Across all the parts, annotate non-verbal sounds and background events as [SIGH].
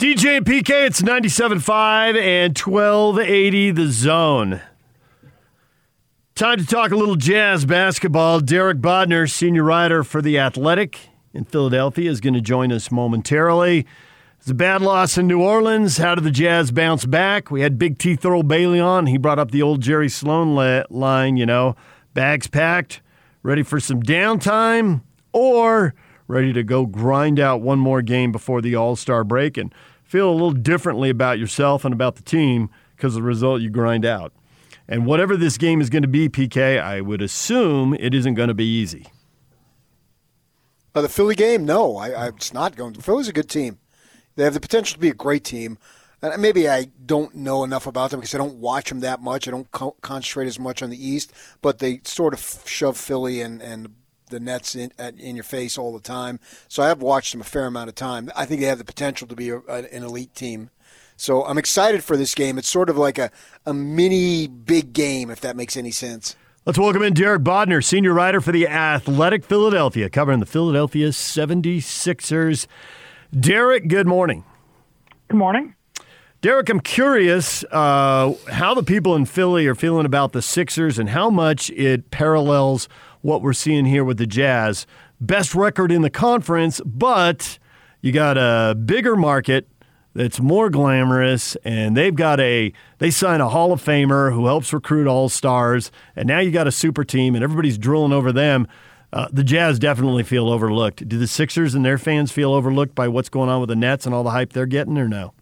DJ and PK, it's 97.5 and 1280 the zone. Time to talk a little jazz basketball. Derek Bodner, senior writer for The Athletic in Philadelphia, is going to join us momentarily. It's a bad loss in New Orleans. How did the Jazz bounce back? We had Big T Thurl Bailey on. He brought up the old Jerry Sloan line, you know, bags packed, ready for some downtime, or ready to go grind out one more game before the All Star break and feel a little differently about yourself and about the team because of the result you grind out. And whatever this game is going to be, PK, I would assume it isn't going to be easy. Uh, the Philly game, no, I, I, it's not going. Philly's a good team. They have the potential to be a great team. And maybe I don't know enough about them because I don't watch them that much. I don't co- concentrate as much on the East, but they sort of shove Philly and, and the Nets in, in your face all the time. So I have watched them a fair amount of time. I think they have the potential to be a, an elite team. So I'm excited for this game. It's sort of like a, a mini big game, if that makes any sense. Let's welcome in Derek Bodner, senior writer for the Athletic Philadelphia, covering the Philadelphia 76ers. Derek, good morning. Good morning. Derek, I'm curious uh, how the people in Philly are feeling about the Sixers and how much it parallels what we're seeing here with the Jazz. Best record in the conference, but you got a bigger market that's more glamorous, and they've got a they sign a Hall of Famer who helps recruit all stars, and now you got a super team, and everybody's drilling over them. Uh, the Jazz definitely feel overlooked. Do the Sixers and their fans feel overlooked by what's going on with the Nets and all the hype they're getting, or no?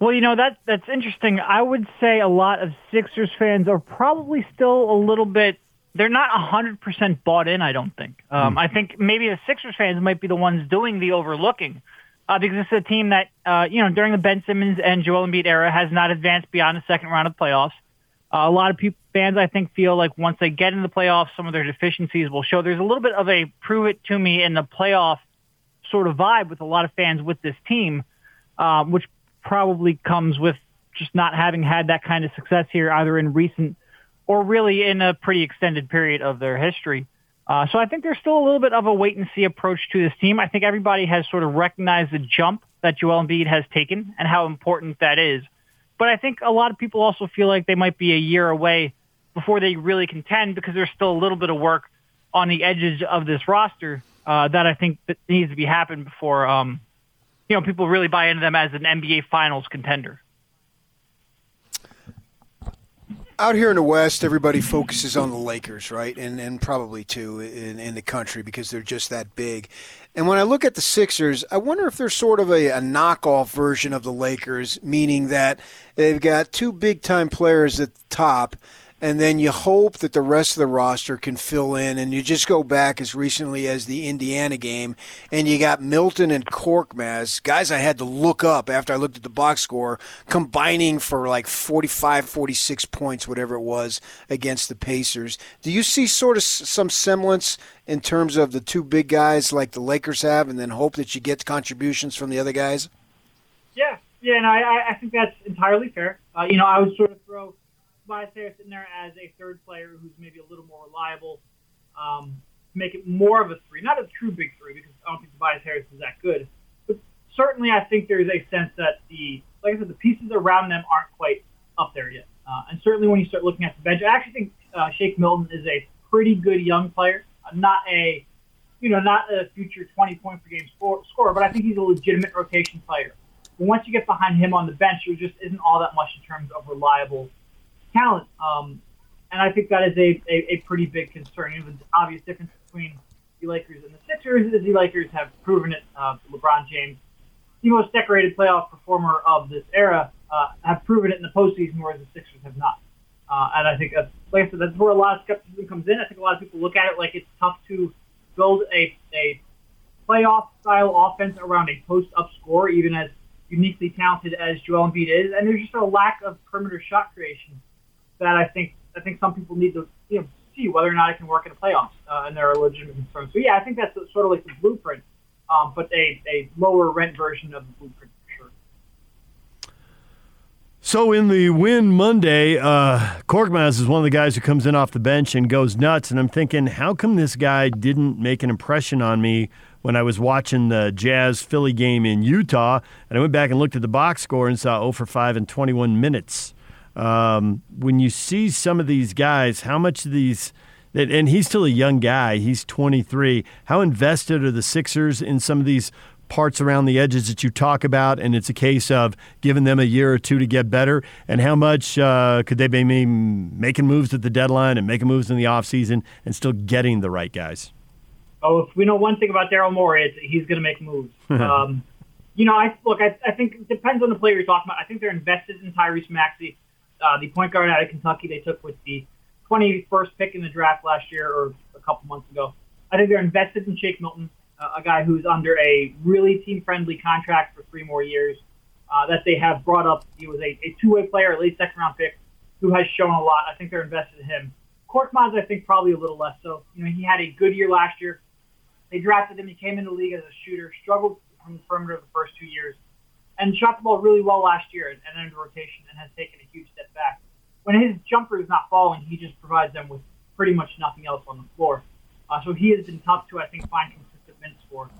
Well, you know that that's interesting. I would say a lot of Sixers fans are probably still a little bit. They're not hundred percent bought in. I don't think. Um, hmm. I think maybe the Sixers fans might be the ones doing the overlooking, uh, because this is a team that uh, you know during the Ben Simmons and Joel Embiid era has not advanced beyond the second round of the playoffs. Uh, a lot of people, fans, I think, feel like once they get in the playoffs, some of their deficiencies will show. There's a little bit of a prove it to me in the playoff sort of vibe with a lot of fans with this team, um, which probably comes with just not having had that kind of success here, either in recent or really in a pretty extended period of their history. Uh, so I think there's still a little bit of a wait and see approach to this team. I think everybody has sort of recognized the jump that Joel Embiid has taken and how important that is. But I think a lot of people also feel like they might be a year away before they really contend because there's still a little bit of work on the edges of this roster uh, that I think that needs to be happened before um, you know people really buy into them as an NBA Finals contender. Out here in the West, everybody focuses on the Lakers, right? And and probably too in, in the country because they're just that big. And when I look at the Sixers, I wonder if they're sort of a, a knockoff version of the Lakers, meaning that they've got two big time players at the top and then you hope that the rest of the roster can fill in. And you just go back as recently as the Indiana game, and you got Milton and Korkmaz, guys I had to look up after I looked at the box score, combining for like 45, 46 points, whatever it was, against the Pacers. Do you see sort of some semblance in terms of the two big guys like the Lakers have, and then hope that you get contributions from the other guys? Yeah, yeah, and I, I think that's entirely fair. Uh, you know, I would sort of throw Harris in there as a third player who's maybe a little more reliable, um, make it more of a three, not a true big three because I don't think Tobias Harris is that good. But certainly, I think there's a sense that the, like I said, the pieces around them aren't quite up there yet. Uh, and certainly, when you start looking at the bench, I actually think uh, Shake Milton is a pretty good young player, uh, not a, you know, not a future 20 point per game score, scorer, but I think he's a legitimate rotation player. But once you get behind him on the bench, there just isn't all that much in terms of reliable talent. Um, and I think that is a, a, a pretty big concern. You know, the obvious difference between the Lakers and the Sixers is the Lakers have proven it. Uh, LeBron James, the most decorated playoff performer of this era, uh, have proven it in the postseason, whereas the Sixers have not. Uh, and I think, that's, like I said, that's where a lot of skepticism comes in. I think a lot of people look at it like it's tough to build a, a playoff style offense around a post up score, even as uniquely talented as Joel Embiid is. And there's just a lack of perimeter shot creation that I think I think some people need to you know see whether or not it can work in the playoffs, uh, and there are legitimate concerns. So yeah, I think that's sort of like the blueprint, um, but a, a lower rent version of the blueprint for sure. So in the win Monday, uh, Korkmaz is one of the guys who comes in off the bench and goes nuts, and I'm thinking, how come this guy didn't make an impression on me when I was watching the Jazz Philly game in Utah, and I went back and looked at the box score and saw 0 for 5 in 21 minutes. Um, when you see some of these guys, how much of these and he's still a young guy. He's 23. How invested are the Sixers in some of these parts around the edges that you talk about, and it's a case of giving them a year or two to get better? And how much uh, could they be making moves at the deadline and making moves in the offseason and still getting the right guys? Oh, if we know one thing about Daryl Morey, it's he's going to make moves. [LAUGHS] um, you know, I look. I, I think it depends on the player you're talking about. I think they're invested in Tyrese Maxey, uh, the point guard out of Kentucky. They took with the 21st pick in the draft last year or a couple months ago. I think they're invested in Shake Milton, uh, a guy who's under a really team-friendly contract for three more years. Uh, that they have brought up. He was a, a two-way player, at least second-round pick, who has shown a lot. I think they're invested in him. Korkmaz, I think, probably a little less so. You know, he had a good year last year. They drafted him. He came in the league as a shooter, struggled from the perimeter the first two years, and shot the ball really well last year and, and under rotation and has taken a huge when his jumper is not falling, he just provides them with pretty much nothing else on the floor. Uh, so he has been tough to, I think, find consistent minutes for.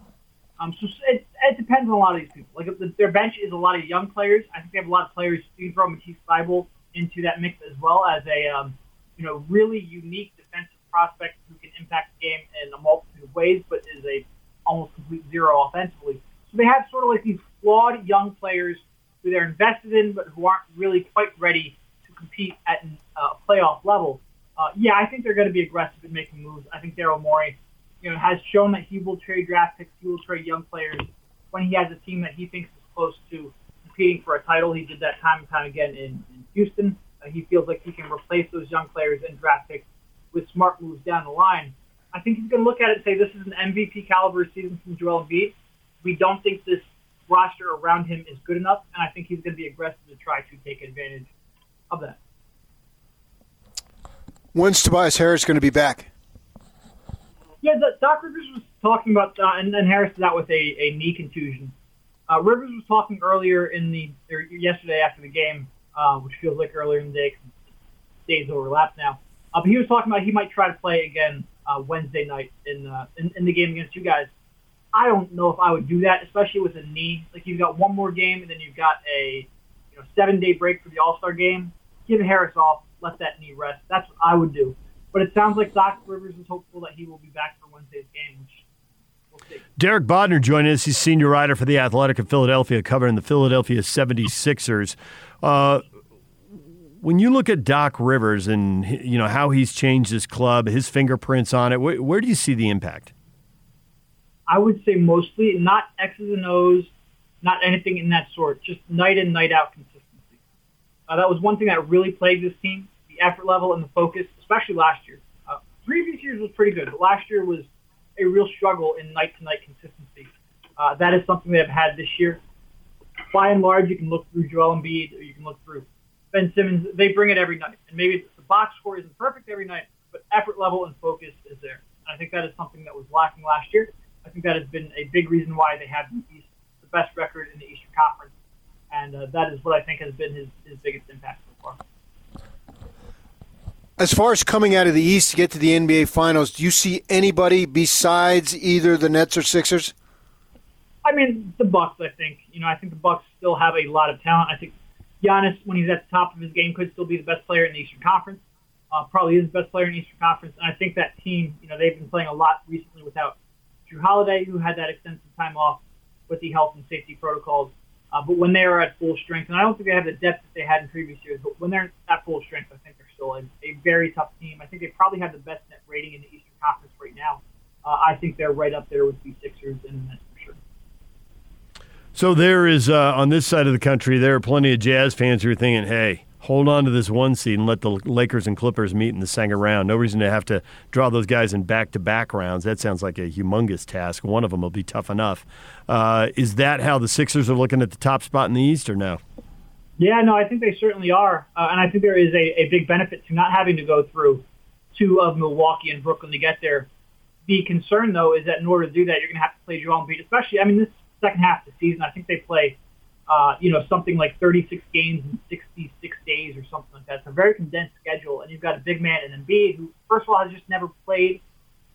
Um, so it, it depends on a lot of these people. Like the, their bench is a lot of young players, I think they have a lot of players. You can throw Matisse Thybulle into that mix as well as a um, you know really unique defensive prospect who can impact the game in a multitude of ways, but is a almost complete zero offensively. So they have sort of like these flawed young players who they're invested in, but who aren't really quite ready compete at a uh, playoff level, uh, yeah, I think they're going to be aggressive in making moves. I think Daryl Morey, you know, has shown that he will trade draft picks, he will trade young players when he has a team that he thinks is close to competing for a title. He did that time and time again in, in Houston. Uh, he feels like he can replace those young players and draft picks with smart moves down the line. I think he's going to look at it and say this is an MVP caliber season from Joel Embiid. We don't think this roster around him is good enough, and I think he's going to be aggressive to try to take advantage of that. When's Tobias Harris going to be back? Yeah, the, Doc Rivers was talking about, uh, and then Harris is out with a, a knee contusion. Uh, Rivers was talking earlier in the, or yesterday after the game, uh, which feels like earlier in the day because days overlap now. Uh, but he was talking about he might try to play again uh, Wednesday night in, uh, in in the game against you guys. I don't know if I would do that, especially with a knee. Like you've got one more game, and then you've got a you know seven day break for the All Star game give Harris off, let that knee rest. That's what I would do. But it sounds like Doc Rivers is hopeful that he will be back for Wednesday's game, which we'll see. Derek Bodner joining us. He's senior writer for The Athletic of Philadelphia, covering the Philadelphia 76ers. Uh, when you look at Doc Rivers and you know how he's changed his club, his fingerprints on it, where, where do you see the impact? I would say mostly not X's and O's, not anything in that sort. Just night in, night out. Uh, that was one thing that really plagued this team, the effort level and the focus, especially last year. Uh, previous years was pretty good, but last year was a real struggle in night-to-night consistency. Uh, that is something they've had this year. By and large, you can look through Joel Embiid or you can look through Ben Simmons. They bring it every night. And maybe the box score isn't perfect every night, but effort level and focus is there. And I think that is something that was lacking last year. I think that has been a big reason why they have the, East, the best record in the Eastern Conference and uh, that is what I think has been his, his biggest impact so far. As far as coming out of the East to get to the NBA Finals, do you see anybody besides either the Nets or Sixers? I mean, the Bucks. I think you know. I think the Bucks still have a lot of talent. I think Giannis, when he's at the top of his game, could still be the best player in the Eastern Conference. Uh, probably is the best player in the Eastern Conference. And I think that team, you know, they've been playing a lot recently without Jrue Holiday, who had that extensive time off with the health and safety protocols. Uh, but when they are at full strength, and I don't think they have the depth that they had in previous years, but when they're at full strength, I think they're still a, a very tough team. I think they probably have the best net rating in the Eastern Conference right now. Uh, I think they're right up there with the Sixers and the. So there is uh, on this side of the country, there are plenty of Jazz fans who are thinking, "Hey, hold on to this one seed and let the Lakers and Clippers meet in the second round. No reason to have to draw those guys in back to back rounds. That sounds like a humongous task. One of them will be tough enough. Uh, is that how the Sixers are looking at the top spot in the East or no? Yeah, no, I think they certainly are. Uh, and I think there is a, a big benefit to not having to go through two of Milwaukee and Brooklyn to get there. The concern, though, is that in order to do that, you're going to have to play Joel Embiid, especially, I mean, this second half of the season, I think they play uh, you know, something like 36 games in 66 days or something like that. It's a very condensed schedule, and you've got a big man in Embiid who, first of all, has just never played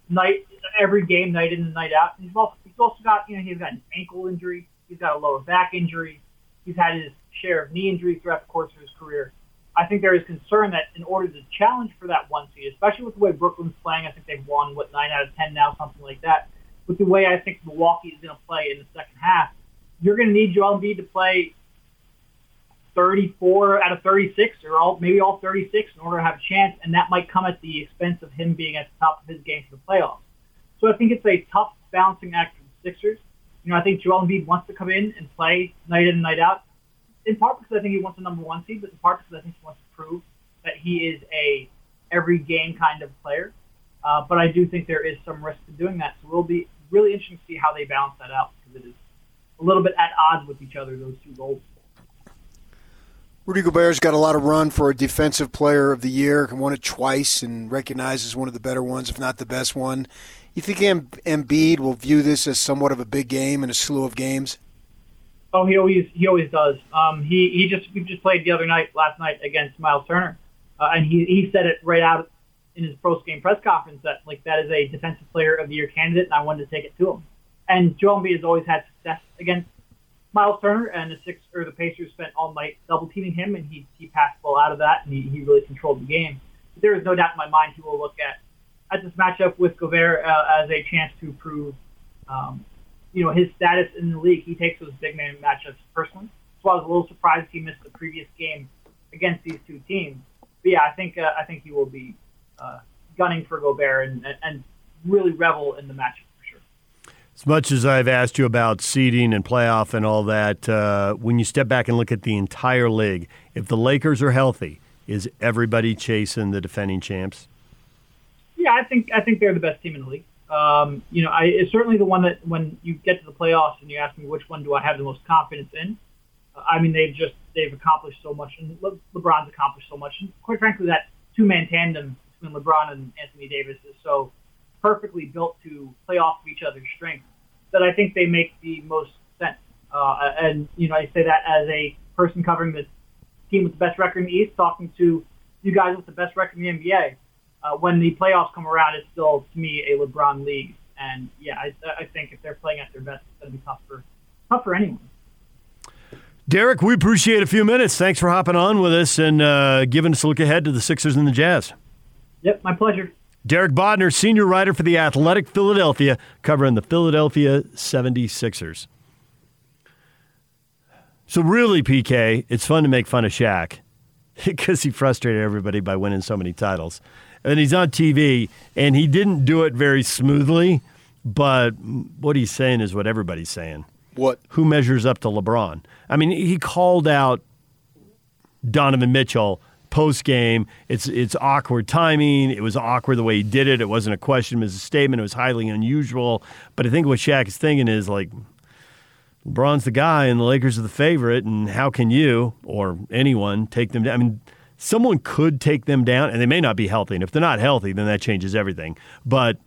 night every game, night in and night out. And he's also he's also got you know he's got an ankle injury, he's got a lower back injury, he's had his share of knee injuries throughout the course of his career. I think there is concern that in order to challenge for that one seed, especially with the way Brooklyn's playing, I think they've won what nine out of ten now, something like that. With the way I think Milwaukee is going to play in the second half, you're going to need Joel Embiid to play 34 out of 36, or all maybe all 36, in order to have a chance, and that might come at the expense of him being at the top of his game for the playoffs. So I think it's a tough balancing act for the Sixers. You know, I think Joel Embiid wants to come in and play night in and night out, in part because I think he wants a number one seed, but in part because I think he wants to prove that he is a every game kind of player. Uh, but I do think there is some risk to doing that. So it will be really interesting to see how they balance that out because it is a little bit at odds with each other, those two goals. Rudy Gobert's got a lot of run for a defensive player of the year, He won it twice and recognized as one of the better ones, if not the best one. You think Embiid will view this as somewhat of a big game and a slew of games? Oh, he always he always does. Um, he he just we just played the other night, last night against Miles Turner, uh, and he he said it right out in his post game press conference that like that is a defensive player of the year candidate, and I wanted to take it to him. And Joel Embiid has always had success against Miles Turner, and the six or the Pacers spent all night double teaming him, and he he passed well out of that, and he, he really controlled the game. But there is no doubt in my mind he will look at at this matchup with Gobert uh, as a chance to prove, um, you know, his status in the league. He takes those big man matchups personally. So I was a little surprised he missed the previous game against these two teams. But yeah, I think uh, I think he will be uh, gunning for Gobert and, and really revel in the matchup. As much as I've asked you about seeding and playoff and all that, uh, when you step back and look at the entire league, if the Lakers are healthy, is everybody chasing the defending champs? Yeah, I think I think they're the best team in the league. Um, you know, I, it's certainly the one that when you get to the playoffs and you ask me which one do I have the most confidence in, uh, I mean they've just they've accomplished so much, and Le- LeBron's accomplished so much, and quite frankly, that two man tandem between LeBron and Anthony Davis is so perfectly built to play off of each other's strengths that I think they make the most sense. Uh, and you know, I say that as a person covering the team with the best record in the East, talking to you guys with the best record in the NBA. Uh, when the playoffs come around, it's still to me a LeBron league, and yeah, I, I think if they're playing at their best, it's going to be tough for tough for anyone. Derek, we appreciate a few minutes. Thanks for hopping on with us and uh, giving us a look ahead to the Sixers and the Jazz. Yep, my pleasure. Derek Bodner, senior writer for The Athletic Philadelphia, covering the Philadelphia 76ers. So, really, PK, it's fun to make fun of Shaq [LAUGHS] because he frustrated everybody by winning so many titles. And he's on TV, and he didn't do it very smoothly, but what he's saying is what everybody's saying. What? Who measures up to LeBron? I mean, he called out Donovan Mitchell post game. It's it's awkward timing. It was awkward the way he did it. It wasn't a question, it was a statement. It was highly unusual. But I think what Shaq is thinking is like LeBron's the guy and the Lakers are the favorite, and how can you or anyone take them down? I mean, someone could take them down, and they may not be healthy. And if they're not healthy, then that changes everything. But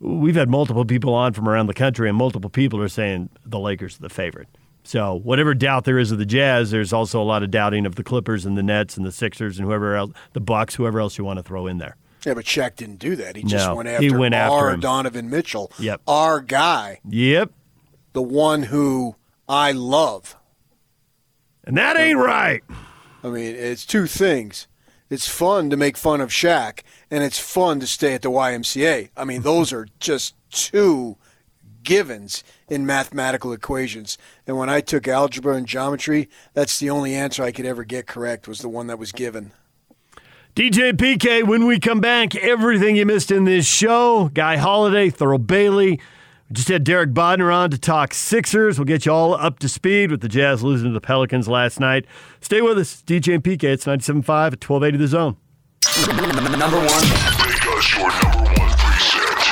we've had multiple people on from around the country, and multiple people are saying the Lakers are the favorite. So whatever doubt there is of the Jazz, there's also a lot of doubting of the Clippers and the Nets and the Sixers and whoever else, the Bucks, whoever else you want to throw in there. Yeah, but Shaq didn't do that. He just No, went after he went after our him. Donovan Mitchell, Yep. our guy, Yep, the one who I love. and that ain't right. I mean, it's two things. It's fun to make fun of Shaq, and it's fun to stay at the YMCA. I mean, those are just two givens in mathematical equations. And when I took algebra and geometry, that's the only answer I could ever get correct was the one that was given. DJ PK, when we come back, everything you missed in this show. Guy Holiday, Thurl Bailey. We just had Derek Bodner on to talk Sixers. We'll get you all up to speed with the Jazz losing to the Pelicans last night. Stay with us. DJ and PK, it's 97.5 at 1280 The Zone. Number one.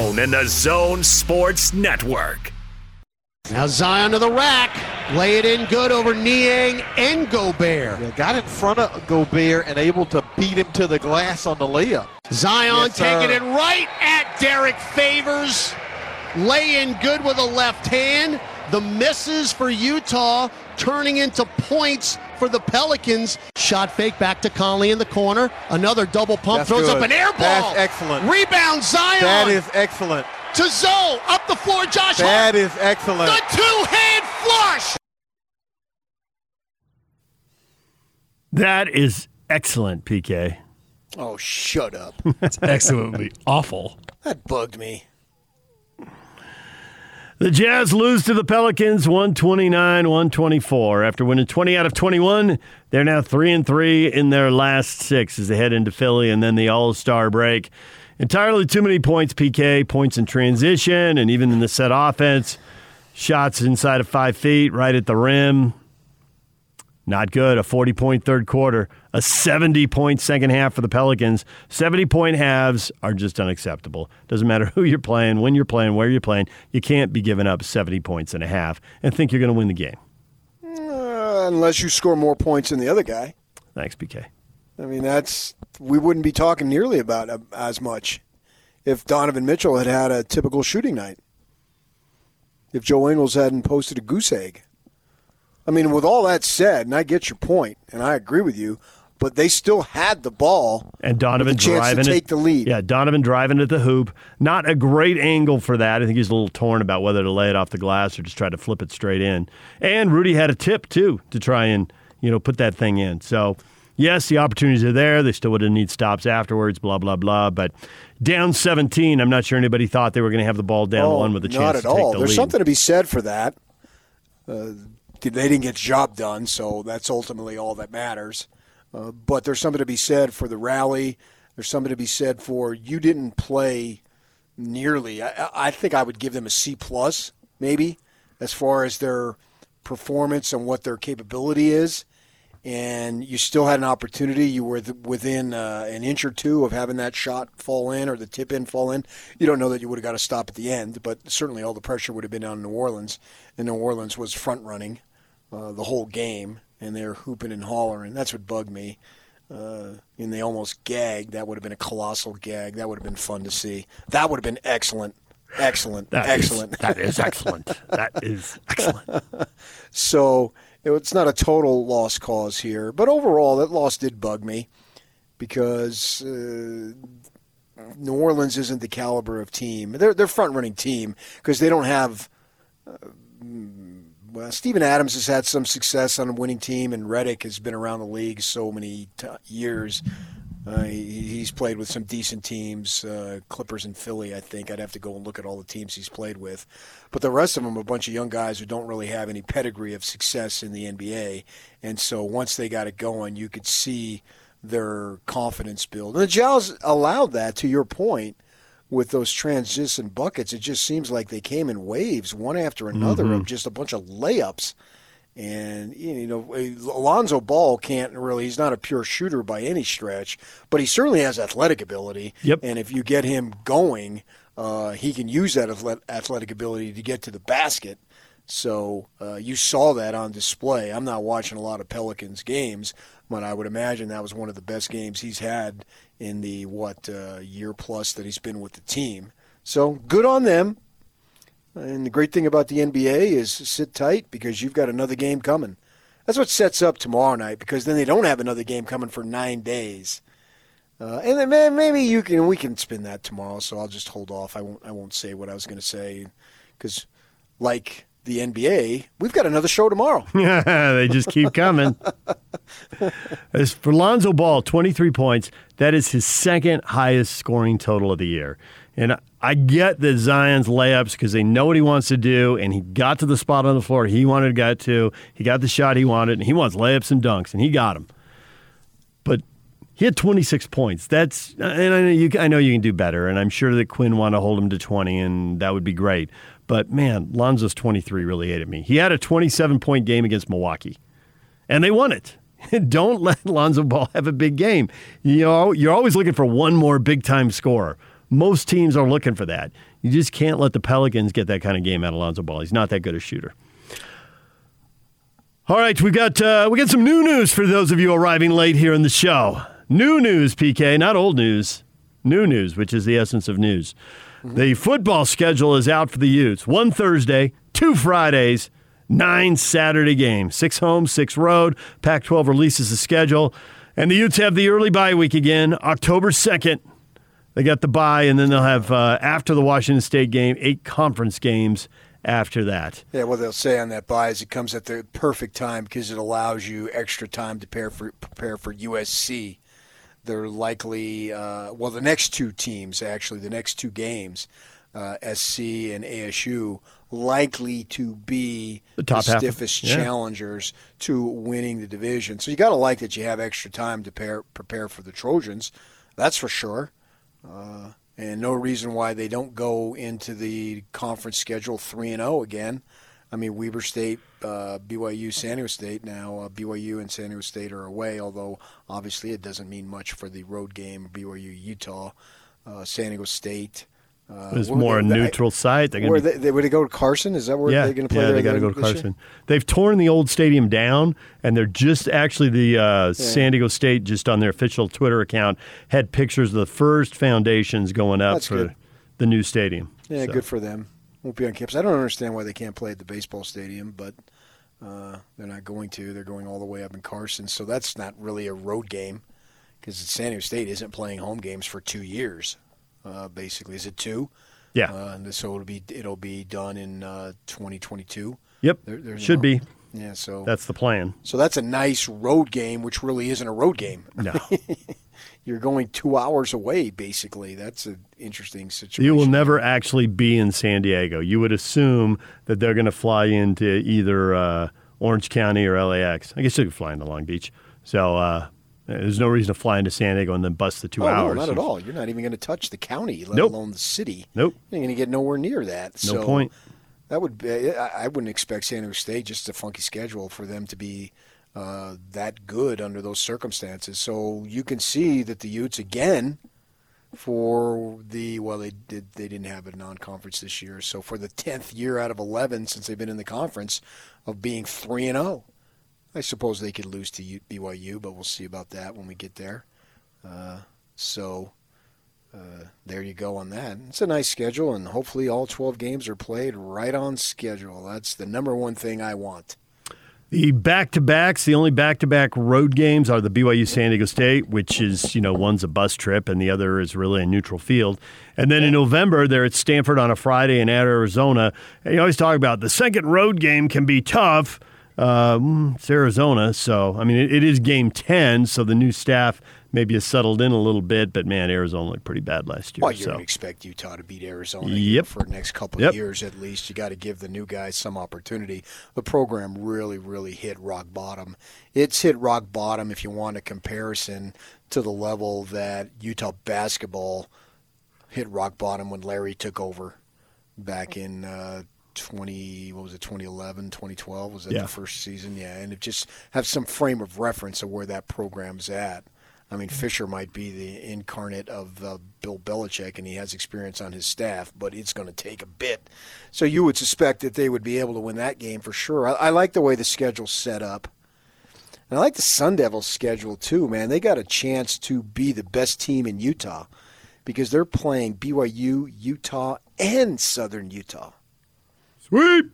and the Zone Sports Network. Now Zion to the rack. Lay it in good over Niang and Gobert. Yeah, got in front of Gobert and able to beat him to the glass on the layup. Zion Yes, sir. taking it right at Derek Favors. Lay in good with a left hand. The misses for Utah turning into points for the Pelicans. Shot fake back to Conley in the corner. Another double pump. That's throws up an air ball. That's excellent. Rebound Zion. That is excellent. to Zoe. Up the floor. Josh That Hart. is excellent. The two-hand flush. That is excellent, PK. Oh, shut up. [LAUGHS] That's excellently awful. that bugged me. The Jazz lose to the Pelicans 129 124. After winning 20 out of 21, they're now 3 and 3 in their last six as they head into Philly and then the All Star break. Entirely too many points, PK, points in transition, and even in the set offense. Shots inside of five feet, right at the rim. Not good. A 40 point third quarter, a 70 point second half for the Pelicans. 70 point halves are just unacceptable. Doesn't matter [LAUGHS] who you're playing, when you're playing, where you're playing. You can't be giving up 70 points and a half and think you're going to win the game. Uh, unless you score more points than the other guy. Thanks, PK. I mean, that's we wouldn't be talking nearly about uh, as much if Donovan Mitchell had had a typical shooting night. If Joe Ingles hadn't posted a goose egg. I mean, with all that said, and I get your point, and I agree with you, but they still had the ball And Donovan driving to it- take the lead. Yeah, Donovan driving at the hoop. Not a great angle for that. I think he's a little torn about whether to lay it off the glass or just try to flip it straight in. And Rudy had a tip too to try and you know put that thing in. So yes, the opportunities are there. They still would have need stops afterwards. Blah blah blah. But down 17, I'm not sure anybody thought they were going to have the ball down Oh, one with a chance not to at take all. the There's lead. something to be said for that. Uh, they didn't get the job done, so that's ultimately all that matters. Uh, but there's something to be said for the rally. There's something to be said for you didn't play nearly. I, I think I would give them a C plus, maybe, as far as their performance and what their capability is. And you still had an opportunity. You were th- within uh, an inch or two of having that shot fall in or the tip in fall in. You don't know that you would have got a stop at the end, but certainly all the pressure would have been on New Orleans. And New Orleans was front running uh, the whole game, and they're hooping and hollering. That's what bugged me. Uh, and they almost gagged. That would have been a colossal gag. That would have been fun to see. That would have been excellent. Excellent. That is- excellent. that is excellent. that is [LAUGHS] excellent. So it's not a total loss cause here, but overall, that loss did bug me because uh, New Orleans isn't the caliber of team. They're they're front running team because they don't have. Uh, well, Steven Adams has had some success on a winning team, and Redick has been around the league so many t- years. Uh, he, he's played with some decent teams, uh, Clippers and Philly. I think I'd have to go and look at all the teams he's played with, but the rest of them are a bunch of young guys who don't really have any pedigree of success in the NBA. And so once they got it going, you could see their confidence build. And the Jazz allowed that. To your point, with those transition buckets, it just seems like they came in waves, one after another, of just a bunch of layups. And you know, Alonzo Ball can't really. He's not a pure shooter by any stretch, but he certainly has athletic ability. Yep. And if you get him going, uh, he can use that athletic ability to get to the basket. So uh, you saw that on display. I'm not watching a lot of Pelicans games, but I would imagine that was one of the best games he's had in the what uh, year plus that he's been with the team. So good on them. And the great thing about the NBA is sit tight because you've got another game coming. That's what sets up tomorrow night because then they don't have another game coming for nine days. Uh, and then maybe you can we can spin that tomorrow. So I'll just hold off. I won't I won't say what I was going to say because like the NBA, we've got another show tomorrow. [LAUGHS] Yeah, they just keep coming. As for Lonzo Ball, 23 points. That is his second highest scoring total of the year. And I get the Zion's layups because they know what he wants to do, and he got to the spot on the floor he wanted to get to. He got the shot he wanted, and he wants layups and dunks, and he got them. But he had 26 points. That's and I know you, I know you can do better, and I'm sure that Quin wanted to hold him to 20, and that would be great. But man, Lonzo's 23 really ate at me. He had a 27 point game against Milwaukee, and they won it. [LAUGHS] Don't let Lonzo Ball have a big game. You know, you're always looking for one more big time scorer. Most teams are looking for that. You just can't let the Pelicans get that kind of game out of Lonzo Ball. He's not that good a shooter. All right, we got uh, we got some new news for those of you arriving late here in the show. New news, PK, not old news. New news, which is the essence of news. The football schedule is out for the Utes. One Thursday, two Fridays, nine Saturday games. Six home, six road. Pac 12 releases the schedule. And the Utes have the early bye week again, October 2nd. They got the bye, and then they'll have uh, after the Washington State game eight conference games after that. Yeah, what they'll say on that bye is it comes at the perfect time because it allows you extra time to prepare for prepare for USC. They're likely uh, well, the next two teams actually, the next two games, uh, SC and ASU, likely to be the, top the stiffest yeah. challengers to winning the division. So you got to like that you have extra time to prepare prepare for the Trojans. That's for sure. Uh, and no reason why they don't go into the conference schedule 3 and 0 again. I mean, Weber State, uh, BYU, San Diego State. Now, uh, BYU and San Diego State are away, although obviously it doesn't mean much for the road game, BYU, Utah, uh, San Diego State. Uh, it's more a neutral site. They're where be, they, they, would they go to Carson? Is that where yeah, they're going to play? Yeah, they got to go to Carson. Year? They've torn the old stadium down, and they're just actually the uh, yeah. San Diego State just on their official Twitter account had pictures of the first foundations going up That's for good. the new stadium. Yeah, so. good for them. Won't be on campus. I don't understand why they can't play at the baseball stadium, but uh, they're not going to. They're going all the way up in Carson, so that's not really a road game because San Diego State isn't playing home games for two years. Uh, basically, is it two? Yeah. Uh, and so it'll be it'll be done in uh, 2022. Yep. There, Should no, be. Yeah. So that's the plan. So that's a nice road game, which really isn't a road game. No. [LAUGHS] You're going two hours away, basically. That's an interesting situation. You will never actually be in San Diego. You would assume that they're going to fly into either uh, Orange County or LAX. I guess you could fly into Long Beach. So uh, there's no reason to fly into San Diego and then bust the two oh, hours. No, not at all. You're not even going to touch the county, let nope. alone the city. Nope. You're going to get nowhere near that. No so point. That would be, I wouldn't expect San Diego State just a funky schedule for them to be uh, that good under those circumstances. So you can see that the Utes again for the well they did they didn't have a non-conference this year. So for the 10th year out of 11 since they've been in the conference of being 3 and 0 I suppose they could lose to BYU, but we'll see about that when we get there. Uh, so uh, there you go on that. It's a nice schedule, and hopefully all 12 games are played right on schedule. That's the number one thing I want. The back to backs, the only back to back road games are the BYU San Diego State, which is, you know, one's a bus trip and the other is really a neutral field. And then in November, they're at Stanford on a Friday and at Arizona. And you always talk about the second road game can be tough. Uh, mm, it's Arizona, so I mean it, it is game ten, so the new staff maybe has settled in a little bit. But man, Arizona looked pretty bad last year. Well, you so. expect Utah to beat Arizona yep. for the next couple yep. of years at least. You got to give the new guys some opportunity. The program really, really hit rock bottom. It's hit rock bottom if you want a comparison to the level that Utah basketball hit rock bottom when Larry took over back in. Uh, 20 what was it 2011 2012 was that yeah. the first season yeah and it just have some frame of reference of where that program's at I mean, Fisher might be the incarnate of uh, Bill Belichick, and he has experience on his staff, but it's going to take a bit. So you would suspect that they would be able to win that game for sure. I, I like the way the schedule's set up. And I like the Sun Devils schedule too, man. They got a chance to be the best team in Utah because they're playing BYU, Utah, and Southern Utah. Sweet.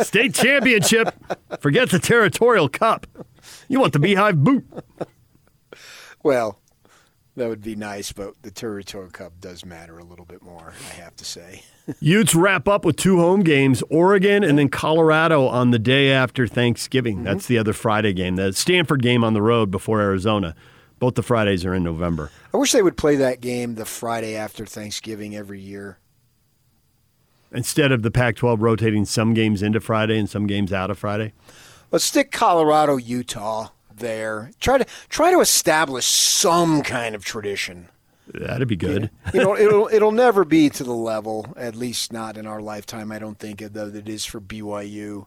State championship. Forget the territorial cup. You want the beehive boot. Well, that would be nice, but the territorial cup does matter a little bit more, I have to say. Utes wrap up with two home games Oregon and then Colorado on the day after Thanksgiving. Mm-hmm. That's the other Friday game. The Stanford game on the road before Arizona. Both the Fridays are in November. I wish they would play that game the Friday after Thanksgiving every year. Instead of the Pac-12 rotating some games into Friday and some games out of Friday. Let's stick Colorado, Utah there. Try to try to establish some kind of tradition. That'd be good. you know, it'll it'll never be to the level, at least not in our lifetime. I don't think that it is for BYU.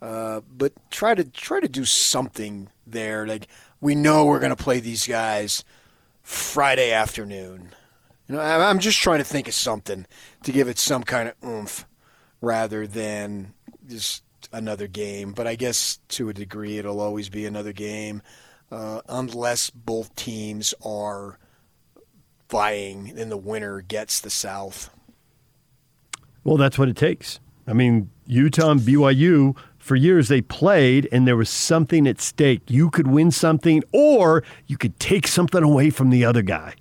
Uh, but try to try to do something there. Like we know we're going to play these guys Friday afternoon. You know, I'm just trying to think of something to give it some kind of oomph, rather than just another game. But I guess to a degree, it'll always be another game, uh, unless both teams are vying and the winner gets the South. Well, that's what it takes. I mean, Utah and BYU for years they played and there was something at stake. You could win something or you could take something away from the other guy.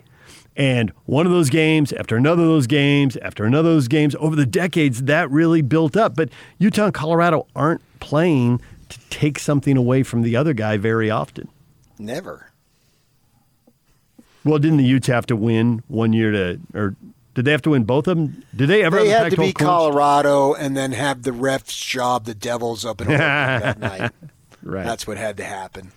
And one of those games, after another of those games, after another of those games, over the decades, that really built up. But Utah and Colorado aren't playing to take something away from the other guy very often. Never. Well, didn't the Utes have to win one year to, or did they have to win both of them? Did they ever? They have had to beat Colorado and then have the refs job the Devils up in that [LAUGHS] night. Right. That's what had to happen.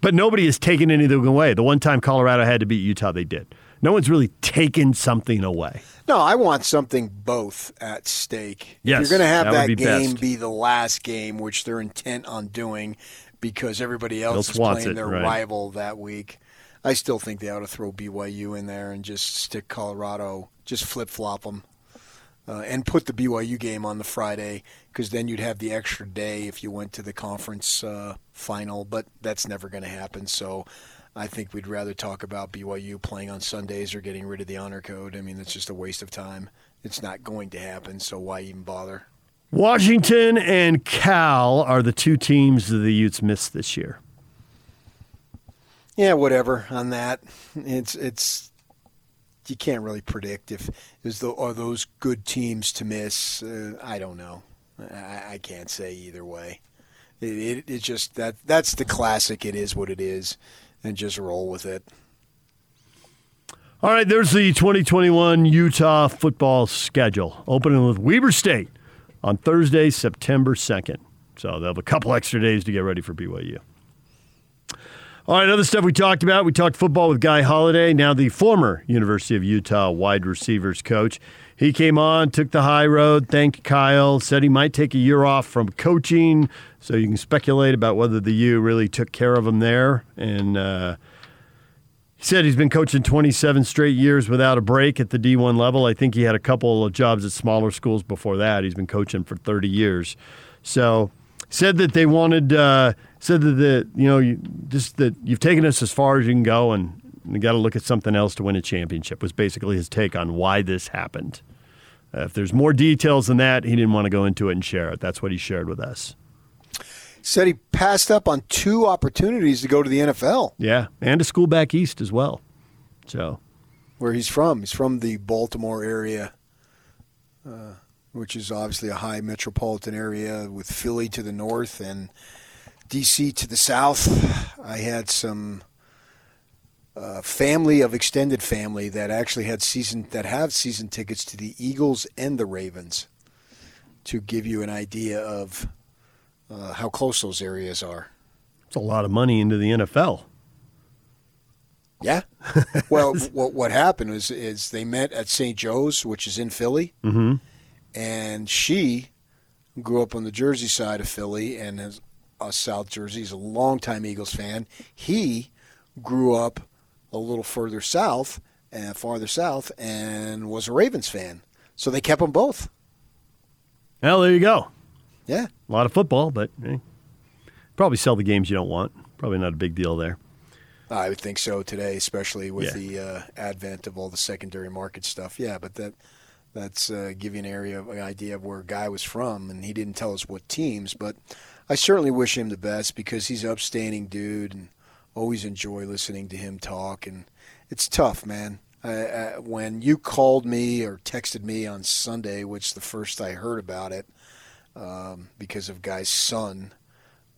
But nobody has taken anything away. The one time Colorado had to beat Utah, they did. No one's really taken something away. No, I want something both at stake. Yes, if you're going to have that that, be game best. be the last game, which they're intent on doing because everybody else is playing it, their right. rival that week. I still think they ought to throw BYU in there and just stick Colorado, just flip flop them, uh, and put the BYU game on the Friday because then you'd have the extra day if you went to the conference uh, final. But that's never going to happen. So I think we'd rather talk about BYU playing on Sundays or getting rid of the honor code. I mean, it's just a waste of time. It's not going to happen. So why even bother? Washington and Cal are the two teams that the Utes missed this year. Yeah, whatever on that. It's it's you can't really predict if is the are those good teams to miss. Uh, I don't know. I, I can't say either way. It, it it's just that that's the classic. It is what it is, and just roll with it. All right, there's the 2021 Utah football schedule. Opening with Weber State on Thursday, September 2nd. So they'll have a couple extra days to get ready for BYU. All right, other stuff we talked about. We talked football with Guy Holiday, now the former University of Utah wide receivers coach. He came on, took the high road, thanked Kyle, said he might take a year off from coaching. So you can speculate about whether the U really took care of him there. And, uh, he said he's been coaching 27 straight years without a break at the D1 level. I think he had a couple of jobs at smaller schools before that. He's been coaching for 30 years. So said that they wanted, uh, said that the, you know, you, just that you've taken us as far as you can go, and you got to look at something else to win a championship. Was basically his take on why this happened. Uh, if there's more details than that, he didn't want to go into it and share it. That's what he shared with us. Said he passed up on two opportunities to go to the NFL. Yeah, and a school back east as well. So where he's from. He's from the Baltimore area, uh, which is obviously a high metropolitan area with Philly to the north and D.C. to the south. I had some uh, family of extended family that actually had season that have season tickets to the Eagles and the Ravens. To give you an idea of uh, how close those areas are. it's a lot of money into the NFL. Yeah. [LAUGHS] well, what what happened is is they met at St. Joe's, which is in Philly, Mm-hmm. and she grew up on the Jersey side of Philly and is a South Jersey. He's a longtime Eagles fan. He grew up a little further south and farther south and was a Ravens fan. So they kept them both. Well, there you go. Yeah. A lot of football, but eh, probably sell the games you don't want. Probably not a big deal there. I would think so today, especially with Yeah. the uh, advent of all the secondary market stuff. Yeah, but that that's uh, give you an area of an idea of where a guy was from, and he didn't tell us what teams. But I certainly wish him the best because he's an upstanding dude, and always enjoy listening to him talk. And it's tough, man. I, I, when you called me or texted me on Sunday, which the first I heard about it, um, because of Guy's son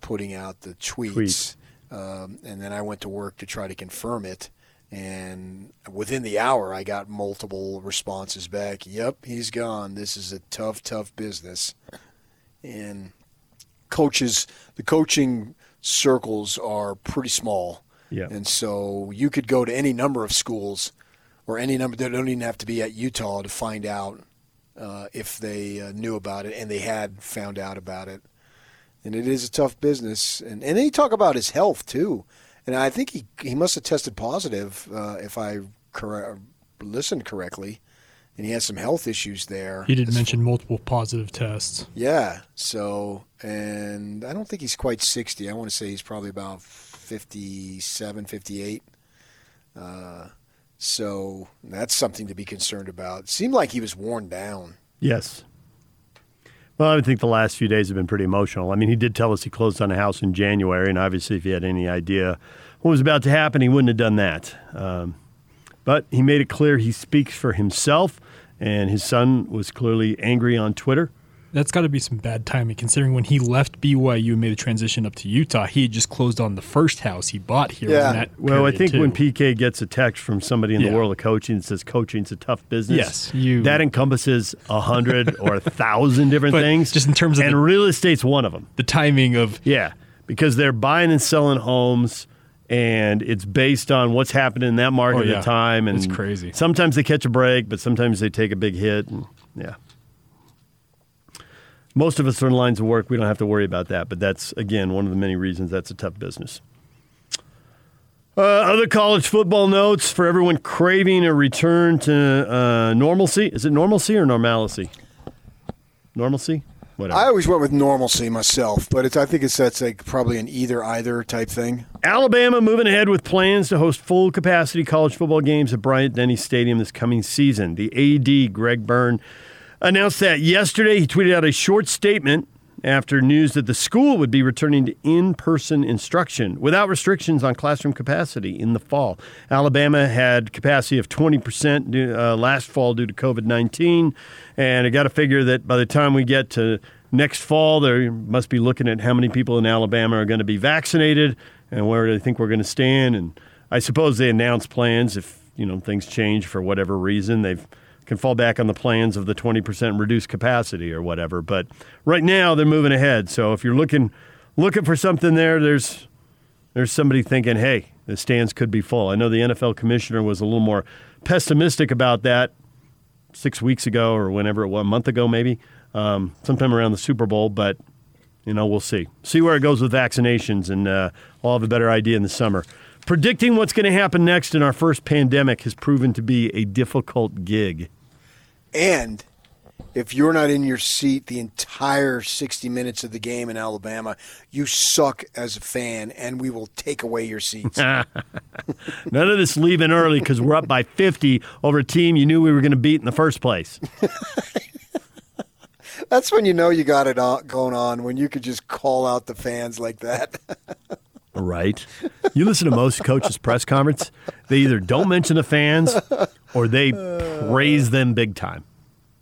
putting out the tweets. Tweets. Um, and then I went to work to try to confirm it. And within the hour, I got multiple responses back. Yep, he's gone. This is a tough, tough business. And coaches, the coaching circles are pretty small. Yeah. And so you could go to any number of schools or any number, they don't even have to be at Utah to find out uh, if they uh, knew about it and they had found out about it. And it is a tough business. And, and they talk about his health, too. And I think he, he must have tested positive, uh, if I correct, listened correctly. And he has some health issues there. He did mention multiple positive tests. Yeah. So, and I don't think he's quite 60. I want to say he's probably about 57, 58. Uh, so that's something to be concerned about. It seemed like he was worn down. Yes. Well, I would think the last few days have been pretty emotional. I mean, he did tell us he closed on a house in January, and obviously, if he had any idea what was about to happen, he wouldn't have done that. Um, but he made it clear he speaks for himself, and his son was clearly angry on Twitter. That's got to be some bad timing, considering when he left BYU and made the transition up to Utah, he had just closed on the first house he bought here. Yeah. that Well, I think too. when PK gets a text from somebody in Yeah. the world of coaching that says coaching's a tough business, Yes, you- that encompasses a hundred [LAUGHS] or a thousand different But things. just in terms of and the- real estate's one of them. the timing of Yeah, because they're buying and selling homes, and it's based on what's happening in that market Oh, at the time. And It's crazy. Sometimes they catch a break, but sometimes they take a big hit. And yeah, most of us are in lines of work. We don't have to worry about that. But that's again one of the many reasons that's a tough business. Uh, other college football notes for everyone craving a return to uh, normalcy. Is it normalcy or normalcy? Normalcy? Whatever. I always went with normalcy myself, but it's, I think it's that's like probably an either either type thing. Alabama moving ahead with plans to host full capacity college football games at Bryant Denny Stadium this coming season. The AD, Greg Byrne, announced that yesterday. He tweeted out a short statement after news that the school would be returning to in person instruction without restrictions on classroom capacity in the fall. Alabama had capacity of 20% due, uh, last fall due to COVID 19, and I got to figure that by the time we get to next fall, they must be looking at how many people in Alabama are going to be vaccinated and where they think we're going to stand. And I suppose they announce plans if you know things change for whatever reason. They've can fall back on the plans of the 20% reduced capacity or whatever. But right now they're moving ahead. So if you're looking looking for something there, there's there's somebody thinking, hey, the stands could be full. I know the NFL commissioner was a little more pessimistic about that six weeks ago or whenever it was, a month ago maybe, um, sometime around the Super Bowl. But you know, we'll see. See where it goes with vaccinations, and uh, I'll have a better idea in the summer. Predicting what's going to happen next in our first pandemic has proven to be a difficult gig. And if you're not in your seat the entire 60 minutes of the game in Alabama, you suck as a fan, and we will take away your seats. [LAUGHS] None of this leaving early because we're up by 50 over a team you knew we were going to beat in the first place. [LAUGHS] That's when you know you got it going on, when you could just call out the fans like that. [LAUGHS] Right. You listen to most coaches' press conference, they either don't mention the fans or they praise them big time.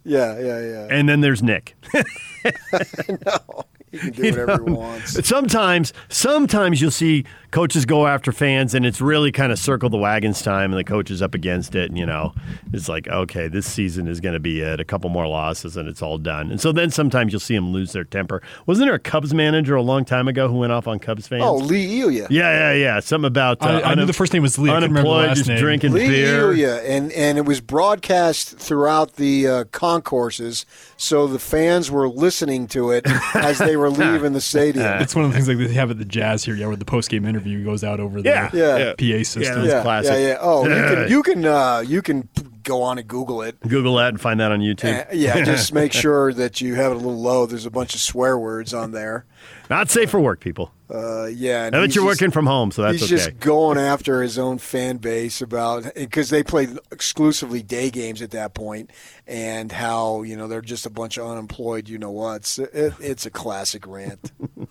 yeah, yeah, yeah. And then there's Nick. [LAUGHS] He can do [LAUGHS] whatever he wants. Sometimes, sometimes you'll see coaches go after fans, and it's really kind of circle the wagons time, and the coach is up against it. And you know, it's like, okay, this season is going to be it. A couple more losses, and it's all done. And so then sometimes you'll see them lose their temper. Wasn't there a Cubs manager a long time ago who went off on Cubs fans? Oh, Lee Elia. yeah, yeah, yeah. Something about uh, I, I knew the first name was Lee. I couldn't remember the unemployed, last just name. drinking Lee beer. Elia, and and it was broadcast throughout the uh, concourses, so the fans were listening to it as they were leaving the stadium. It's one of the things like they have at the Jazz here, yeah, where the post game interview goes out over the Yeah, Yeah. PA system. It's yeah, classic. yeah, yeah. Oh, you can you can uh, you can go on and Google it. Google that and find that on YouTube. Uh, yeah, just [LAUGHS] make sure that you have it a little low. There's a bunch of swear words on there. Not safe for work, people. Uh, yeah, and Now that you're just- working from home, so that's he's okay. just going after his own fan base about because they played exclusively day games at that point, and how you know they're just a bunch of unemployed. You know what's it, it's a classic rant. [LAUGHS]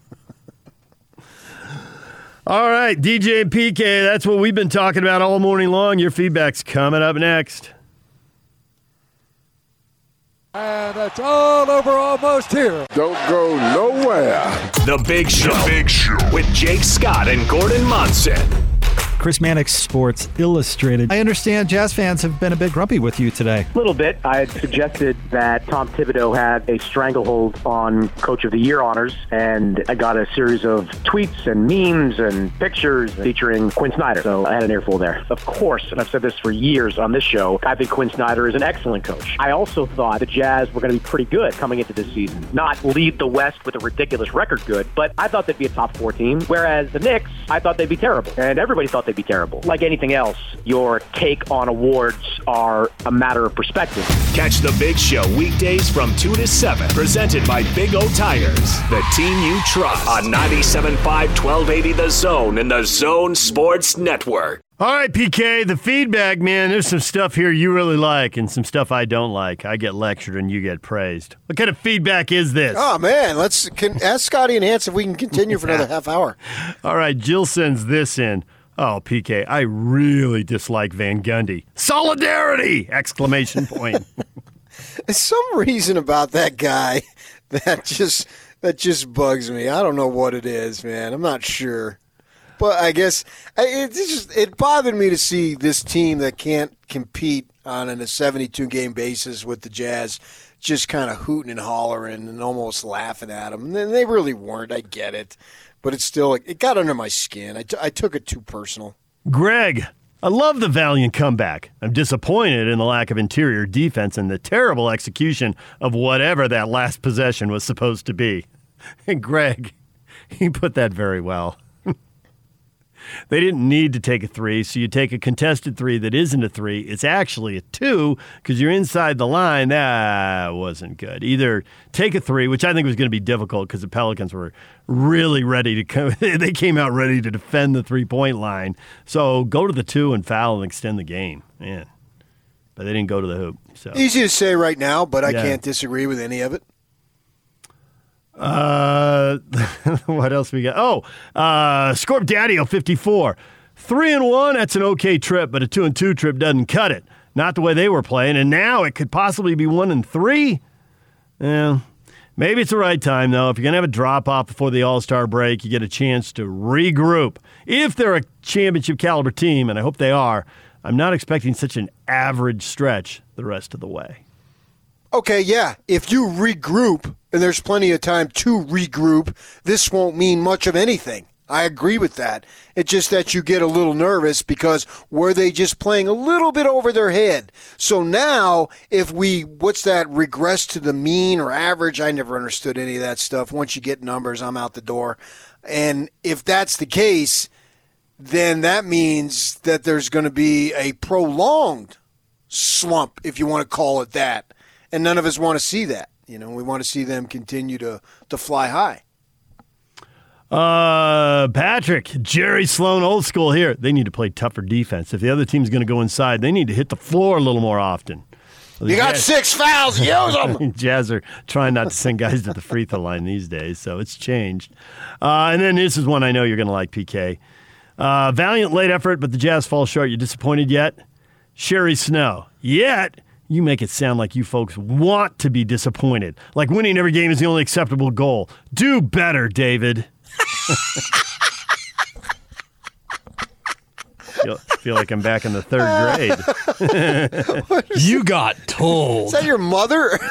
All right, DJ and PK, that's what we've been talking about all morning long. Your feedback's coming up next. And it's all over almost here. Don't go nowhere. The Big Show. The Big Show. With Jake Scott and Gordon Monson. Chris Mannix, Sports Illustrated. I understand Jazz fans have been a bit grumpy with you today. A little bit. I had suggested that Tom Thibodeau had a stranglehold on Coach of the Year honors, and I got a series of tweets and memes and pictures featuring Quin Snyder. So I had an earful there. Of course, and I've said this for years on this show, I think Quin Snyder is an excellent coach. I also thought the Jazz were going to be pretty good coming into this season. Not lead the West with a ridiculous record good, but I thought they'd be a top four team, whereas the Knicks, I thought they'd be terrible. And everybody thought they'd be terrible. Like anything else, your take on awards are a matter of perspective. Catch the Big Show weekdays from 2 to 7, presented by Big O Tires, the team you trust on 97.5 1280 The Zone and the Zone Sports Network. All right, PK, the feedback, man. There's some stuff here you really like and some stuff I don't like. I get lectured and you get praised. What kind of feedback is this? Oh man, let's can, ask Scotty and Hans if we can continue for another [LAUGHS] half hour. All right, Jill sends this in. Oh, PK, I really dislike Van Gundy. Solidarity! Exclamation point. [LAUGHS] There's some reason about that guy [LAUGHS] that just that just bugs me. I don't know what it is, man. I'm not sure. But I guess it just it bothered me to see this team that can't compete on a 72 game basis with the Jazz just kind of hooting and hollering and almost laughing at them. And they really weren't. I get it, but it's still it got under my skin. I, t- I took it too personal. Greg, I love the valiant comeback. I'm disappointed in the lack of interior defense and the terrible execution of whatever that last possession was supposed to be. And [LAUGHS] Greg, [LAUGHS] he put that very well. They didn't need to take a three, so you take a contested three that isn't a three. It's actually a two because you're inside the line. That wasn't good. Either take a three, which I think was going to be difficult because the Pelicans were really ready to come. [LAUGHS] they came out ready to defend the three point line. So go to the two and foul and extend the game. Man. But they didn't go to the hoop. So Easy to say right now, but I Yeah. can't disagree with any of it. Uh, [LAUGHS] what else we got? Oh, uh, Scorp Daddy 54. Three and one, that's an okay trip, but a two and two trip doesn't cut it. Not the way they were playing, and now it could possibly be one and three. Yeah, maybe it's the right time though. If you're gonna have a drop off before the All Star break, you get a chance to regroup. If they're a championship caliber team, and I hope they are, I'm not expecting such an average stretch the rest of the way. Okay, yeah. If you regroup, and there's plenty of time to regroup, this won't mean much of anything. I agree with that. It's just that you get a little nervous because were they just playing a little bit over their head? So now, if we, what's that, regress to the mean or average? I never understood any of that stuff. Once you get numbers, I'm out the door. And if that's the case, then that means that there's going to be a prolonged slump, if you want to call it that. And none of us want to see that. You know, we want to see them continue to, to fly high. Uh, Patrick, Jerry Sloan, old school here. They need to play tougher defense. If the other team's going to go inside, they need to hit the floor a little more often. You got six fouls, [LAUGHS] use them. [LAUGHS] Jazz are trying not to send guys to the free throw line these days, so it's changed. Uh, and then this is one I know you're going to like, PK. Uh, valiant late effort, but the Jazz fall short. You disappointed yet? Sherry Snow. Yet, you make it sound like you folks want to be disappointed. Like winning every game is the only acceptable goal. Do better, David. [LAUGHS] feel, feel like I'm back in the third grade. [LAUGHS] You got told. Is that your mother? [LAUGHS]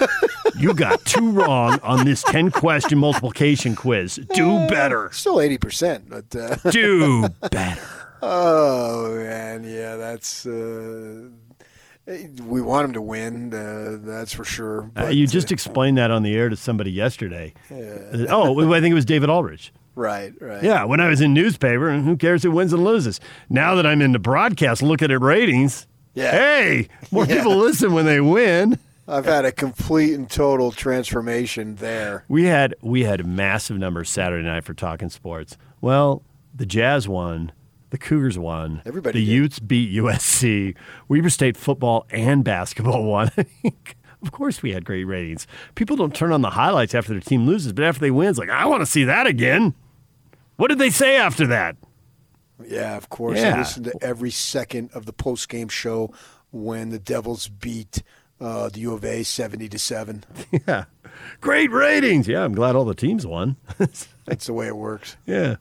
You got two wrong on this 10 question multiplication quiz. Do better. Still 80%, but. Uh, Do better. oh, man. Yeah, that's. Uh, we want him to win, uh, that's for sure. Uh, you just explained that on the air to somebody yesterday. Uh, oh, I think it was David Aldrich. Right, right. Yeah, when I was in newspaper, and who cares who wins and loses? Now that I'm into broadcast, looking at ratings, Yeah. hey, more Yeah. people listen when they win. I've had a complete and total transformation there. We had we had massive numbers Saturday night for talking sports. Well, the Jazz won, the Cougars won, Everybody the did. Utes beat USC, Weber State football and basketball won. [LAUGHS] of course, we had great ratings. People don't turn on the highlights after their team loses, but after they win, it's like I want to see that again. What did they say after that? Yeah, of course. Yeah. I listened to every second of the post game show when the Devils beat uh, the U of A seventy to seven. [LAUGHS] Yeah, great ratings. Yeah, I'm glad all the teams won. [LAUGHS] That's the way it works. Yeah.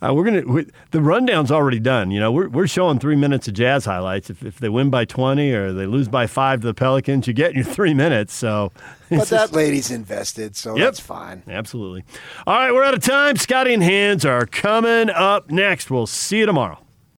Uh, we're gonna we, the rundown's already done. You know, we're we're showing three minutes of Jazz highlights. If if they win by twenty or they lose by five to the Pelicans, you get your three minutes. So, [LAUGHS] but that lady's invested, so yep, that's fine. Absolutely. All right, we're out of time. Scotty and Hans are coming up next. We'll see you tomorrow.